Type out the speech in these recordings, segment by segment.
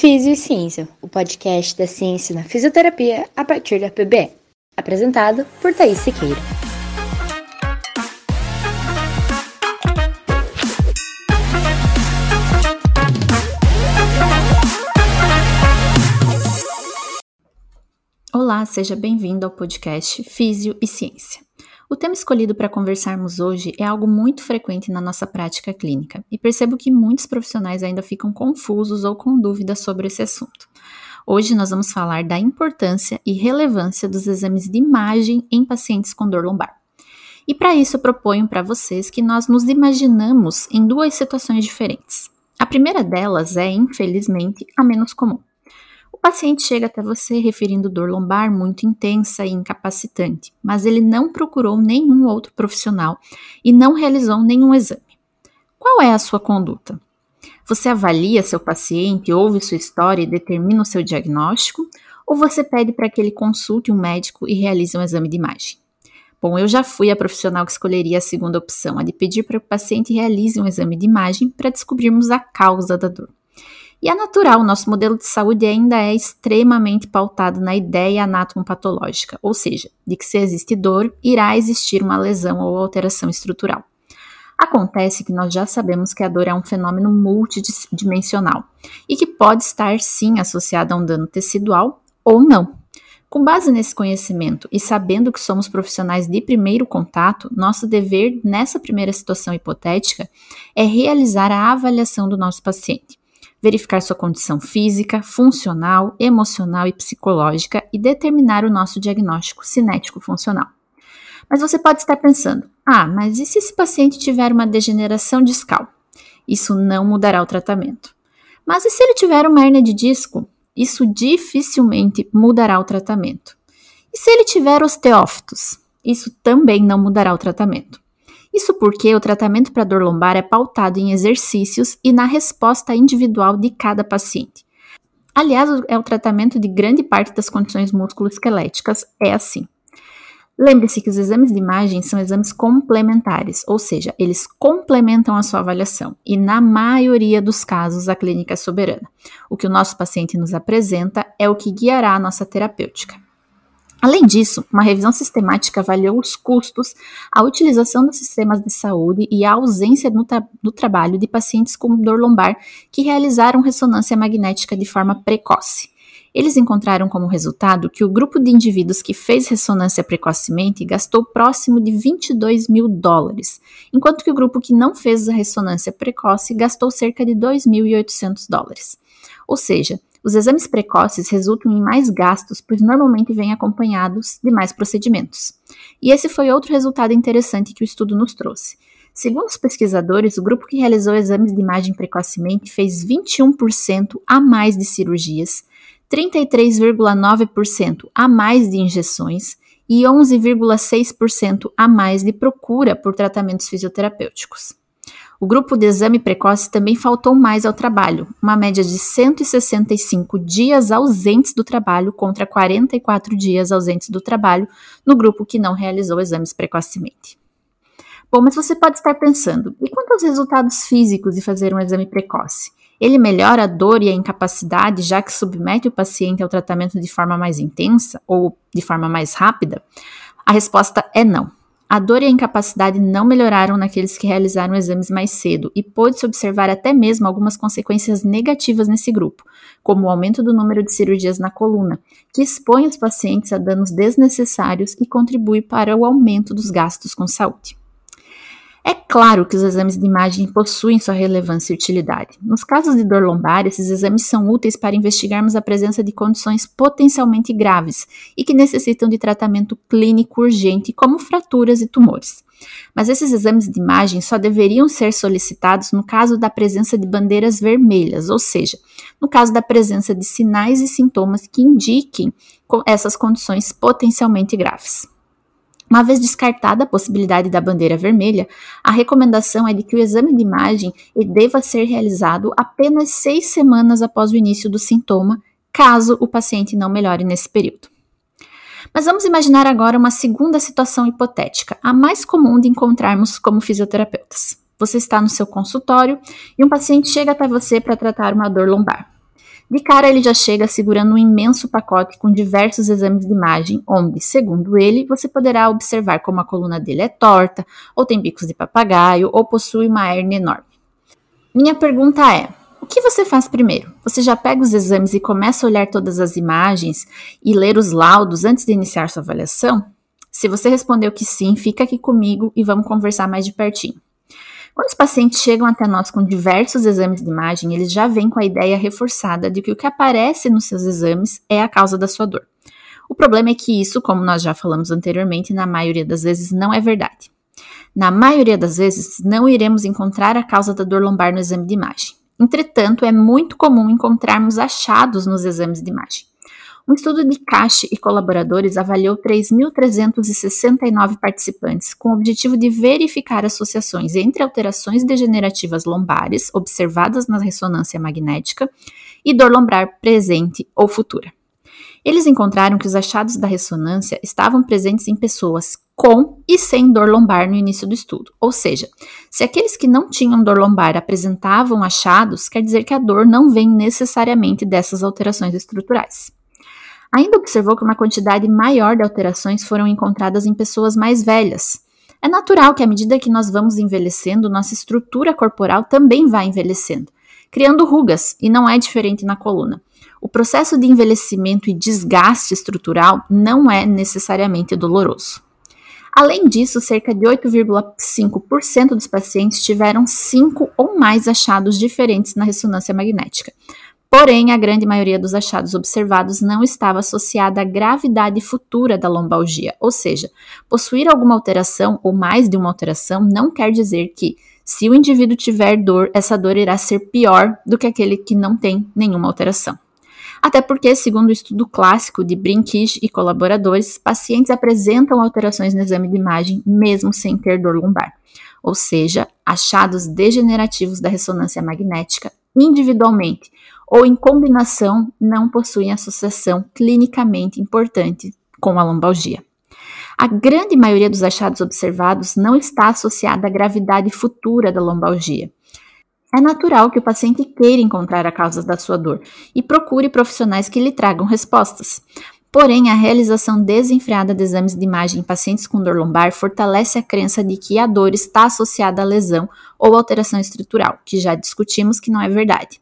Físio e Ciência, o podcast da ciência na fisioterapia a partir da PBE. Apresentado por Thaís Siqueira. Olá, seja bem-vindo ao podcast Físio e Ciência. O tema escolhido para conversarmos hoje é algo muito frequente na nossa prática clínica e percebo que muitos profissionais ainda ficam confusos ou com dúvidas sobre esse assunto. Hoje nós vamos falar da importância e relevância dos exames de imagem em pacientes com dor lombar. E para isso eu proponho para vocês que nós nos imaginamos em duas situações diferentes. A primeira delas é, infelizmente, a menos comum paciente chega até você referindo dor lombar muito intensa e incapacitante, mas ele não procurou nenhum outro profissional e não realizou nenhum exame. Qual é a sua conduta? Você avalia seu paciente, ouve sua história e determina o seu diagnóstico? Ou você pede para que ele consulte um médico e realize um exame de imagem? Bom, eu já fui a profissional que escolheria a segunda opção, a de pedir para que o paciente realize um exame de imagem para descobrirmos a causa da dor. E é natural, nosso modelo de saúde ainda é extremamente pautado na ideia anatomopatológica, ou seja, de que se existe dor, irá existir uma lesão ou alteração estrutural. Acontece que nós já sabemos que a dor é um fenômeno multidimensional e que pode estar sim associada a um dano tecidual ou não. Com base nesse conhecimento e sabendo que somos profissionais de primeiro contato, nosso dever nessa primeira situação hipotética é realizar a avaliação do nosso paciente verificar sua condição física, funcional, emocional e psicológica e determinar o nosso diagnóstico cinético funcional. Mas você pode estar pensando: ah, mas e se esse paciente tiver uma degeneração discal? Isso não mudará o tratamento. Mas e se ele tiver uma hernia de disco? Isso dificilmente mudará o tratamento. E se ele tiver osteófitos? Isso também não mudará o tratamento. Isso porque o tratamento para dor lombar é pautado em exercícios e na resposta individual de cada paciente. Aliás, é o tratamento de grande parte das condições musculoesqueléticas é assim. Lembre-se que os exames de imagem são exames complementares, ou seja, eles complementam a sua avaliação e, na maioria dos casos, a clínica é soberana. O que o nosso paciente nos apresenta é o que guiará a nossa terapêutica. Além disso, uma revisão sistemática avaliou os custos, a utilização dos sistemas de saúde e a ausência no, tra no trabalho de pacientes com dor lombar que realizaram ressonância magnética de forma precoce. Eles encontraram como resultado que o grupo de indivíduos que fez ressonância precocemente gastou próximo de 22 mil dólares, enquanto que o grupo que não fez a ressonância precoce gastou cerca de 2.800 dólares. Ou seja, os exames precoces resultam em mais gastos, pois normalmente vêm acompanhados de mais procedimentos. E esse foi outro resultado interessante que o estudo nos trouxe. Segundo os pesquisadores, o grupo que realizou exames de imagem precocemente fez 21% a mais de cirurgias, 33,9% a mais de injeções e 11,6% a mais de procura por tratamentos fisioterapêuticos. O grupo de exame precoce também faltou mais ao trabalho, uma média de 165 dias ausentes do trabalho contra 44 dias ausentes do trabalho no grupo que não realizou exames precocemente. Bom, mas você pode estar pensando, e quanto aos resultados físicos de fazer um exame precoce? Ele melhora a dor e a incapacidade, já que submete o paciente ao tratamento de forma mais intensa ou de forma mais rápida? A resposta é não. A dor e a incapacidade não melhoraram naqueles que realizaram exames mais cedo e pôde-se observar até mesmo algumas consequências negativas nesse grupo, como o aumento do número de cirurgias na coluna, que expõe os pacientes a danos desnecessários e contribui para o aumento dos gastos com saúde. É claro que os exames de imagem possuem sua relevância e utilidade. Nos casos de dor lombar, esses exames são úteis para investigarmos a presença de condições potencialmente graves e que necessitam de tratamento clínico urgente, como fraturas e tumores. Mas esses exames de imagem só deveriam ser solicitados no caso da presença de bandeiras vermelhas, ou seja, no caso da presença de sinais e sintomas que indiquem essas condições potencialmente graves. Uma vez descartada a possibilidade da bandeira vermelha, a recomendação é de que o exame de imagem deva ser realizado apenas seis semanas após o início do sintoma, caso o paciente não melhore nesse período. Mas vamos imaginar agora uma segunda situação hipotética, a mais comum de encontrarmos como fisioterapeutas. Você está no seu consultório e um paciente chega até você para tratar uma dor lombar. De cara, ele já chega segurando um imenso pacote com diversos exames de imagem, onde, segundo ele, você poderá observar como a coluna dele é torta, ou tem bicos de papagaio, ou possui uma hernia enorme. Minha pergunta é: o que você faz primeiro? Você já pega os exames e começa a olhar todas as imagens e ler os laudos antes de iniciar sua avaliação? Se você respondeu que sim, fica aqui comigo e vamos conversar mais de pertinho. Quando os pacientes chegam até nós com diversos exames de imagem, eles já vêm com a ideia reforçada de que o que aparece nos seus exames é a causa da sua dor. O problema é que isso, como nós já falamos anteriormente, na maioria das vezes não é verdade. Na maioria das vezes, não iremos encontrar a causa da dor lombar no exame de imagem. Entretanto, é muito comum encontrarmos achados nos exames de imagem. Um estudo de Cache e colaboradores avaliou 3.369 participantes com o objetivo de verificar associações entre alterações degenerativas lombares observadas na ressonância magnética e dor lombar presente ou futura. Eles encontraram que os achados da ressonância estavam presentes em pessoas com e sem dor lombar no início do estudo. Ou seja, se aqueles que não tinham dor lombar apresentavam achados, quer dizer que a dor não vem necessariamente dessas alterações estruturais. Ainda observou que uma quantidade maior de alterações foram encontradas em pessoas mais velhas. É natural que, à medida que nós vamos envelhecendo, nossa estrutura corporal também vai envelhecendo, criando rugas, e não é diferente na coluna. O processo de envelhecimento e desgaste estrutural não é necessariamente doloroso. Além disso, cerca de 8,5% dos pacientes tiveram cinco ou mais achados diferentes na ressonância magnética, Porém, a grande maioria dos achados observados não estava associada à gravidade futura da lombalgia, ou seja, possuir alguma alteração ou mais de uma alteração não quer dizer que, se o indivíduo tiver dor, essa dor irá ser pior do que aquele que não tem nenhuma alteração. Até porque, segundo o estudo clássico de Brinkish e colaboradores, pacientes apresentam alterações no exame de imagem mesmo sem ter dor lombar, ou seja, achados degenerativos da ressonância magnética individualmente ou em combinação não possuem associação clinicamente importante com a lombalgia. A grande maioria dos achados observados não está associada à gravidade futura da lombalgia. É natural que o paciente queira encontrar a causa da sua dor e procure profissionais que lhe tragam respostas. Porém, a realização desenfreada de exames de imagem em pacientes com dor lombar fortalece a crença de que a dor está associada à lesão ou alteração estrutural, que já discutimos que não é verdade.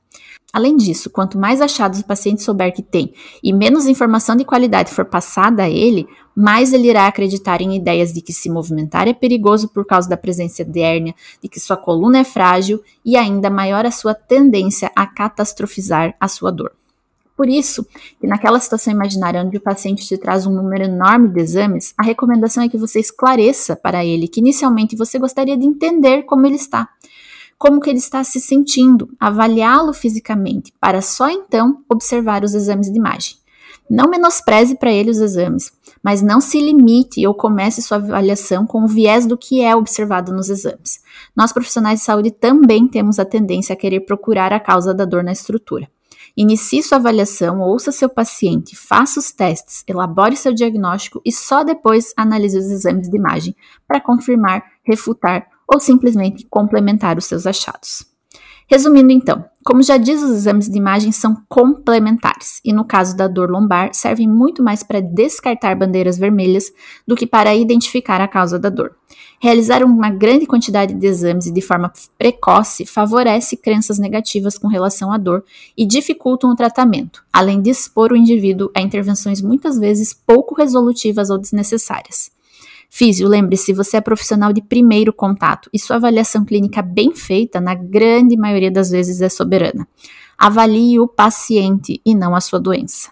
Além disso, quanto mais achados o paciente souber que tem e menos informação de qualidade for passada a ele, mais ele irá acreditar em ideias de que se movimentar é perigoso por causa da presença de hérnia, de que sua coluna é frágil e ainda maior a sua tendência a catastrofizar a sua dor. Por isso, que naquela situação imaginária onde o paciente te traz um número enorme de exames, a recomendação é que você esclareça para ele que inicialmente você gostaria de entender como ele está como que ele está se sentindo, avaliá-lo fisicamente, para só então observar os exames de imagem. Não menospreze para ele os exames, mas não se limite ou comece sua avaliação com o viés do que é observado nos exames. Nós, profissionais de saúde, também temos a tendência a querer procurar a causa da dor na estrutura. Inicie sua avaliação, ouça seu paciente, faça os testes, elabore seu diagnóstico e só depois analise os exames de imagem para confirmar, refutar ou simplesmente complementar os seus achados. Resumindo então, como já diz, os exames de imagem são complementares e, no caso da dor lombar, servem muito mais para descartar bandeiras vermelhas do que para identificar a causa da dor. Realizar uma grande quantidade de exames e de forma precoce favorece crenças negativas com relação à dor e dificultam o tratamento, além de expor o indivíduo a intervenções muitas vezes pouco resolutivas ou desnecessárias. Físio, lembre-se, você é profissional de primeiro contato e sua avaliação clínica bem feita, na grande maioria das vezes, é soberana. Avalie o paciente e não a sua doença.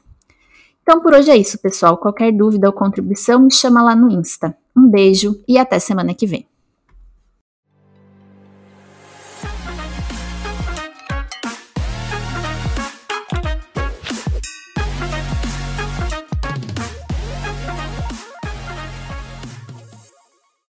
Então por hoje é isso, pessoal. Qualquer dúvida ou contribuição, me chama lá no Insta. Um beijo e até semana que vem.